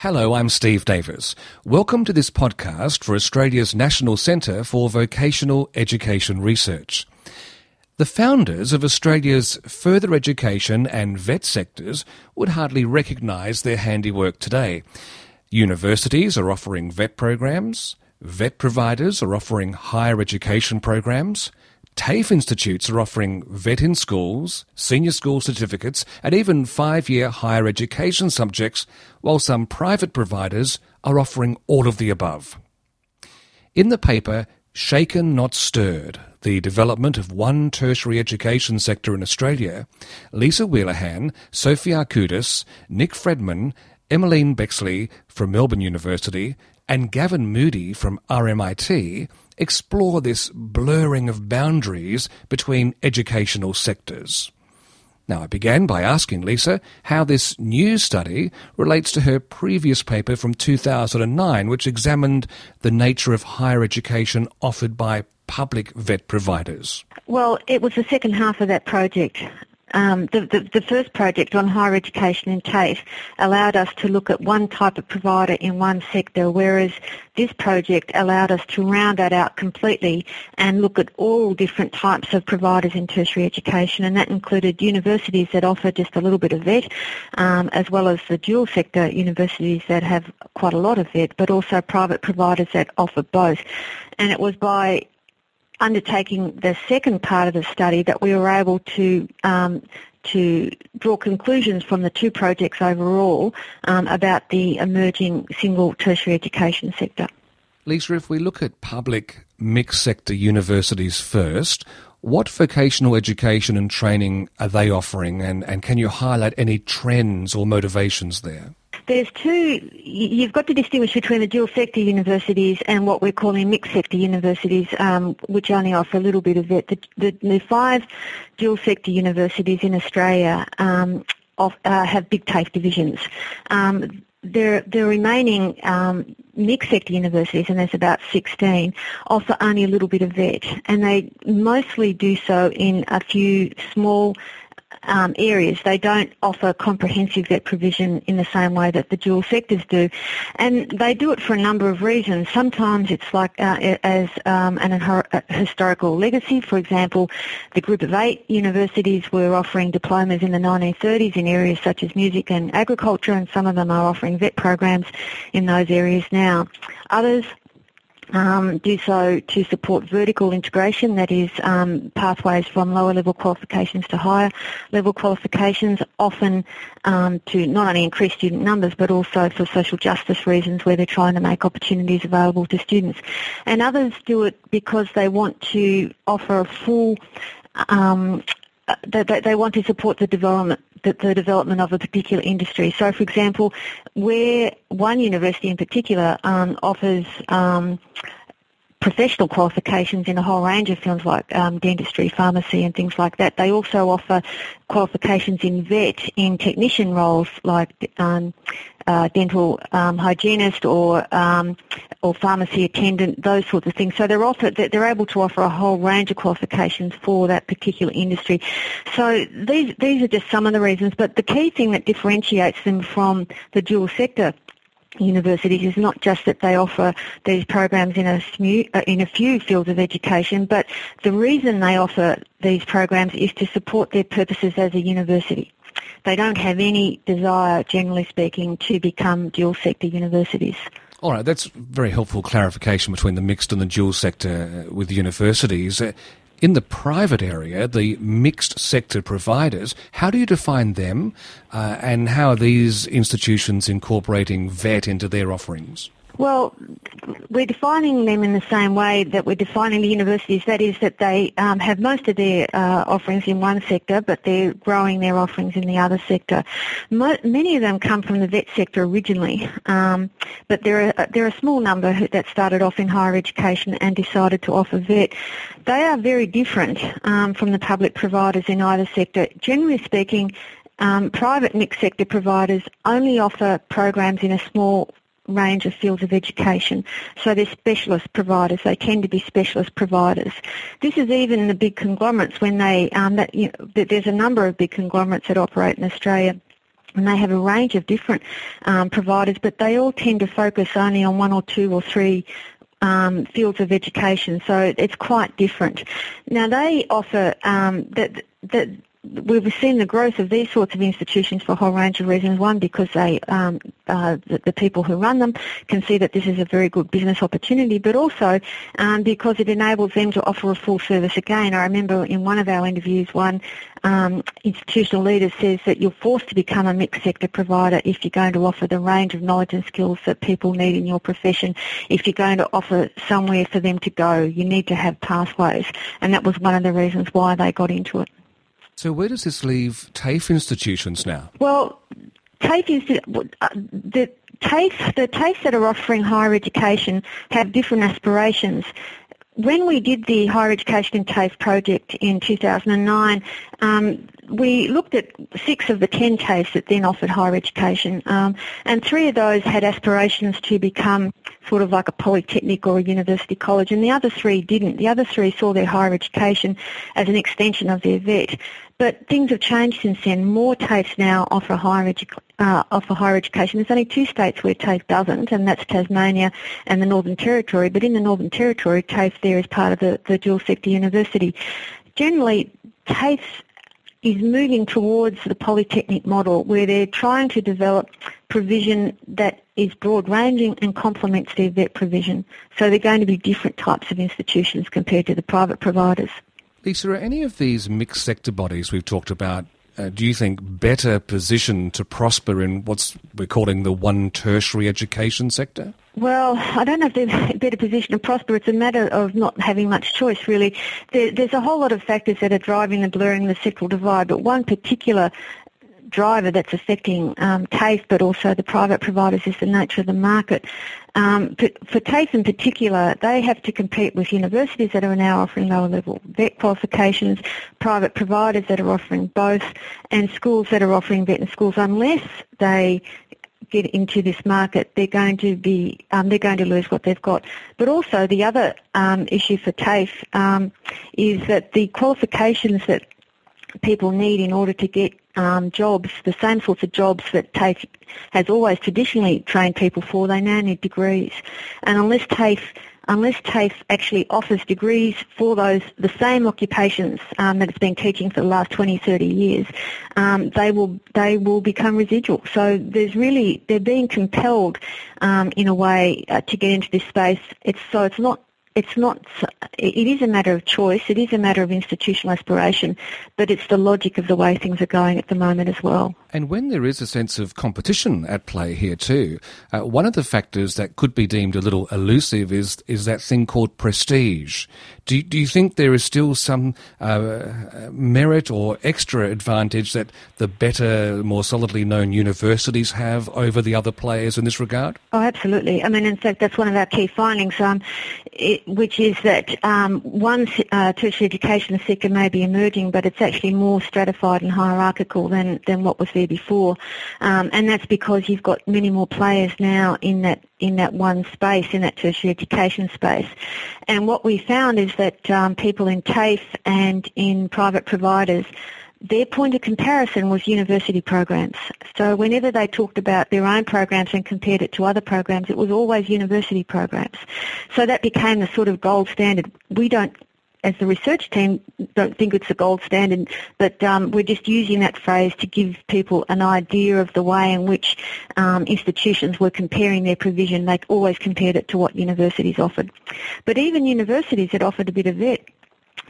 Hello, I'm Steve Davis. Welcome to this podcast for Australia's National Centre for Vocational Education Research. The founders of Australia's further education and vet sectors would hardly recognise their handiwork today. Universities are offering vet programs, vet providers are offering higher education programs, TAFE institutes are offering vet in schools, senior school certificates, and even five year higher education subjects, while some private providers are offering all of the above. In the paper, Shaken Not Stirred, the development of one tertiary education sector in Australia, Lisa Wheelahan, Sophie Arkoudis, Nick Fredman, Emmeline Bexley from Melbourne University, and Gavin Moodie from RMIT explore this blurring of boundaries between educational sectors. Now, I began by asking Lisa how this new study relates to her previous paper from 2009, which examined the nature of higher education offered by public vet providers. Well, it was the second half of that project um, the, the, the, first project on higher education in TAFE allowed us to look at one type of provider in one sector, whereas this project allowed us to round that out completely and look at all different types of providers in tertiary education, and that included universities that offer just a little bit of vet, um, as well as the dual sector universities that have quite a lot of vet, but also private providers that offer both. And it was by undertaking the second part of the study that we were able to um, to draw conclusions from the two projects overall um, about the emerging single tertiary education sector. Lisa, if we look at public mixed sector universities first, what vocational education and training are they offering and, and can you highlight any trends or motivations there? There's two, you've got to distinguish between the dual sector universities and what we're calling mixed sector universities, um, which only offer a little bit of it. The, the, the five dual sector universities in Australia um, uh, have big TAFE divisions. Um, the, the remaining um, mixed sector universities, and there's about 16, offer only a little bit of vet, and they mostly do so in a few small um, areas. They don't offer comprehensive vet provision in the same way that the dual sectors do. And they do it for a number of reasons. Sometimes it's like uh, as um, an historical legacy. For example, the group of eight universities were offering diplomas in the 1930s in areas such as music and agriculture, and some of them are offering vet programs in those areas now. Others um, do so to support vertical integration, that is um, pathways from lower level qualifications to higher level qualifications, often um, to not only increase student numbers but also for social justice reasons where they're trying to make opportunities available to students. And others do it because they want to offer a full um, they, they, want to support the development the, the, development of a particular industry. So, for example, where one university in particular um, offers um, professional qualifications in a whole range of fields like um, dentistry, pharmacy and things like that. They also offer qualifications in vet in technician roles like um, uh, dental um, hygienist or um, or pharmacy attendant, those sorts of things. So they're offer, they're able to offer a whole range of qualifications for that particular industry. So these these are just some of the reasons. But the key thing that differentiates them from the dual sector universities is not just that they offer these programs in a, uh, in a few fields of education, but the reason they offer these programs is to support their purposes as a university. They don't have any desire, generally speaking, to become dual sector universities. All right, that's very helpful clarification between the mixed and the dual sector uh, with universities. Uh, in the private area, the mixed sector providers, how do you define them uh, and how are these institutions incorporating VET into their offerings? Well, we're defining them in the same way that we're defining the universities. That is that they um, have most of their uh, offerings in one sector, but they're growing their offerings in the other sector. Mo- many of them come from the vet sector originally, um, but there are there are a small number who, that started off in higher education and decided to offer vet. They are very different um, from the public providers in either sector. Generally speaking, um, private mixed sector providers only offer programs in a small range of fields of education. So they're specialist providers. They tend to be specialist providers. This is even the big conglomerates when they, um, that, you know, there's a number of big conglomerates that operate in Australia and they have a range of different um, providers, but they all tend to focus only on one or two or three um, fields of education, so it's quite different. Now they offer um, that that we've seen the growth of these sorts of institutions for a whole range of reasons. One, because they, um, uh, the, the, people who run them can see that this is a very good business opportunity, but also um, because it enables them to offer a full service again. I remember in one of our interviews, one um, institutional leader says that you're forced to become a mixed sector provider if you're going to offer the range of knowledge and skills that people need in your profession. If you're going to offer somewhere for them to go, you need to have pathways, and that was one of the reasons why they got into it. So where does this leave TAFE institutions now? Well, TAFE uh, the TAFE, the TAFE that are offering higher education have different aspirations. When we did the Higher Education in TAFE project in 2009, um, we looked at six of the ten TAFEs that then offered higher education, um, and three of those had aspirations to become sort of like a polytechnic or a university college, and the other three didn't. The other three saw their higher education as an extension of their VET. But things have changed since then. More TAFEs now offer higher, edu- uh, offer higher education. There's only two states where TAFE doesn't, and that's Tasmania and the Northern Territory. But in the Northern Territory, TAFE there is part of the, the dual sector university. Generally, TAFE is moving towards the polytechnic model where they're trying to develop provision that is broad ranging and complements their VET provision. So they're going to be different types of institutions compared to the private providers. Lisa, are any of these mixed sector bodies we've talked about, uh, do you think, better positioned to prosper in what's we're calling the one tertiary education sector? Well, I don't know if they're better positioned to prosper. It's a matter of not having much choice, really. There, there's a whole lot of factors that are driving and blurring the sectoral divide, but one particular driver that's affecting um, TAFE, but also the private providers is the nature of the market. Um, for TAFE in particular, they have to compete with universities that are now offering lower level VET qualifications, private providers that are offering both, and schools that are offering VET in schools. Unless they get into this market, they're going to be um, they're going to lose what they've got. But also the other um, issue for TAFE um, is that the qualifications that people need in order to get um, jobs, the same sorts of jobs that TAFE has always traditionally trained people for, they now need degrees. And unless TAFE unless TAFE actually offers degrees for those the same occupations um, that it's been teaching for the last 20, 30 years, um, they will they will become residual. So there's really they're being compelled um, in a way uh, to get into this space. It's so it's not it's not, it is a matter of choice, it is a matter of institutional aspiration, but it's the logic of the way things are going at the moment as well. And when there is a sense of competition at play here too, uh, one of the factors that could be deemed a little elusive is is that thing called prestige. Do, do you think there is still some uh, merit or extra advantage that the better, more solidly known universities have over the other players in this regard? Oh, absolutely. I mean, in fact, that's one of our key findings, um, it, which is that um, one uh, tertiary education sector may be emerging, but it's actually more stratified and hierarchical than, than what was there before. Um, and that's because you've got many more players now in that in that one space, in that tertiary education space. And what we found is that um, people in TAFE and in private providers their point of comparison was university programs. So whenever they talked about their own programs and compared it to other programs, it was always university programs. So that became the sort of gold standard. We don't as the research team don't think it's the gold standard, but um, we're just using that phrase to give people an idea of the way in which um, institutions were comparing their provision. They always compared it to what universities offered. But even universities that offered a bit of VET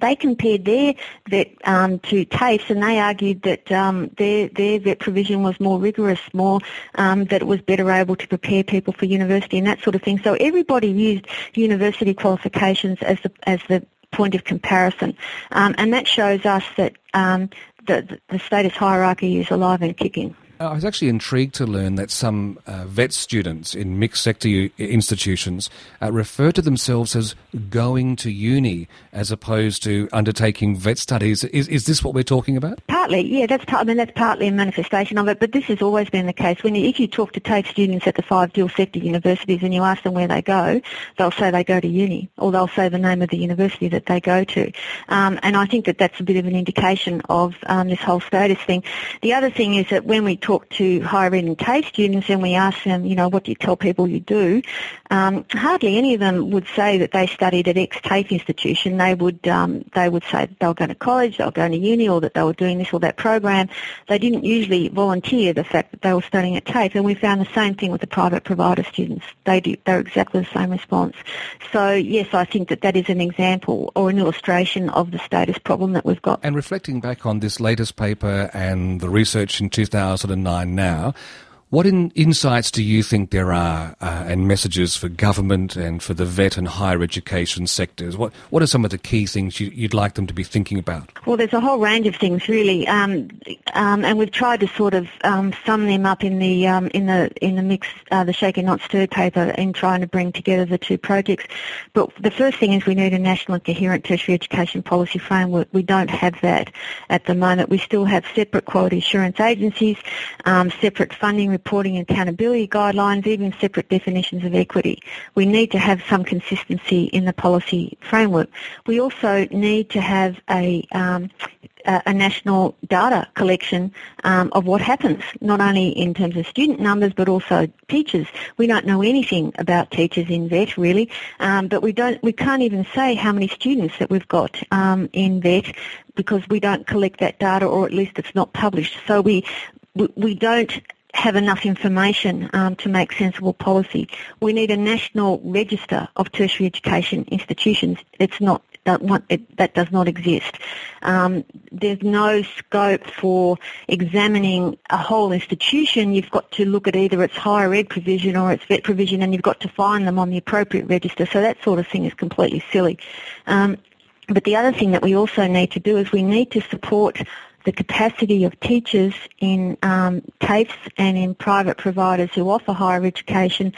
they compared their vet um, to TAFEs and they argued that um, their, their vet provision was more rigorous, more um, that it was better able to prepare people for university and that sort of thing. So everybody used university qualifications as the, as the point of comparison. Um, and that shows us that um, the, the status hierarchy is alive and kicking. I was actually intrigued to learn that some uh, VET students in mixed sector u- institutions uh, refer to themselves as going to uni as opposed to undertaking VET studies. Is, is this what we're talking about? Partly, yeah, that's part. I mean, that's partly a manifestation of it. But this has always been the case. When you, if you talk to TAFE students at the five dual sector universities and you ask them where they go, they'll say they go to uni, or they'll say the name of the university that they go to. Um, and I think that that's a bit of an indication of um, this whole status thing. The other thing is that when we talk to higher ed and TAFE students and we ask them, you know, what do you tell people you do? Um, hardly any of them would say that they studied at ex TAFE institution. They would um, they would say they'll go to college, they'll go to uni, or that they were doing this or that program. They didn't usually volunteer the fact that they were studying at TAFE, and we found the same thing with the private provider students. They do they're exactly the same response. So yes, I think that that is an example or an illustration of the status problem that we've got. And reflecting back on this latest paper and the research in 2009 now, what in, insights do you think there are uh, and messages for government and for the vet and higher education sectors? What What are some of the key things you, would like them to be thinking about? Well, there's a whole range of things really, um, um, and we've tried to sort of um, sum them up in the um, in the in the mix, uh, the Shaken Not Stirred paper, in trying to bring together the two projects. But the first thing is we need a national and coherent tertiary education policy framework. We don't have that at the moment. We still have separate quality assurance agencies, um, separate funding reporting accountability guidelines, even separate definitions of equity. We need to have some consistency in the policy framework. We also need to have a um, a national data collection um, of what happens, not only in terms of student numbers but also teachers. We don't know anything about teachers in vet really, um, but we don't, we can't even say how many students that we've got um, in vet because we don't collect that data, or at least it's not published. So we, we don't have enough information um, to make sensible policy. We need a national register of tertiary education institutions. It's not that, it, that does not exist. Um, there's no scope for examining a whole institution. You've got to look at either its higher ed provision or its vet provision, and you've got to find them on the appropriate register. So that sort of thing is completely silly. Um, but the other thing that we also need to do is we need to support the capacity of teachers in um, TAFEs and in private providers who offer higher education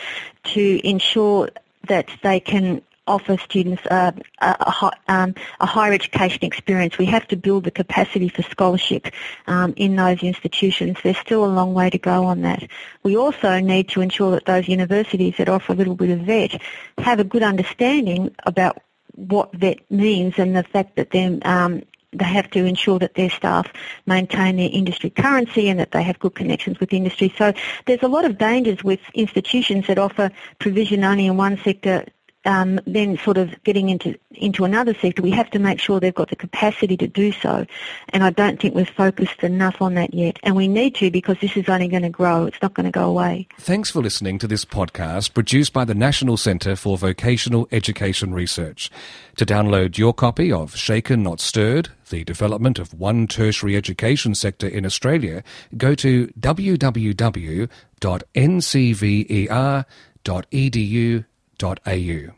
to ensure that they can offer students a, a, um, a, higher education experience. We have to build the capacity for scholarship um, in those institutions. There's still a long way to go on that. We also need to ensure that those universities that offer a little bit of vet have a good understanding about what vet means and the fact that then um, they have to ensure that their staff maintain their industry currency and that they have good connections with industry. So there's a lot of dangers with institutions that offer provision only in one sector um, then sort of getting into into another sector, we have to make sure they've got the capacity to do so. And I don't think we've focused enough on that yet. And we need to because this is only going to grow. It's not going to go away. Thanks for listening to this podcast produced by the National Centre for Vocational Education Research. To download your copy of Shaken Not Stirred, the development of one tertiary education sector in Australia, go to www.ncver.edu.au.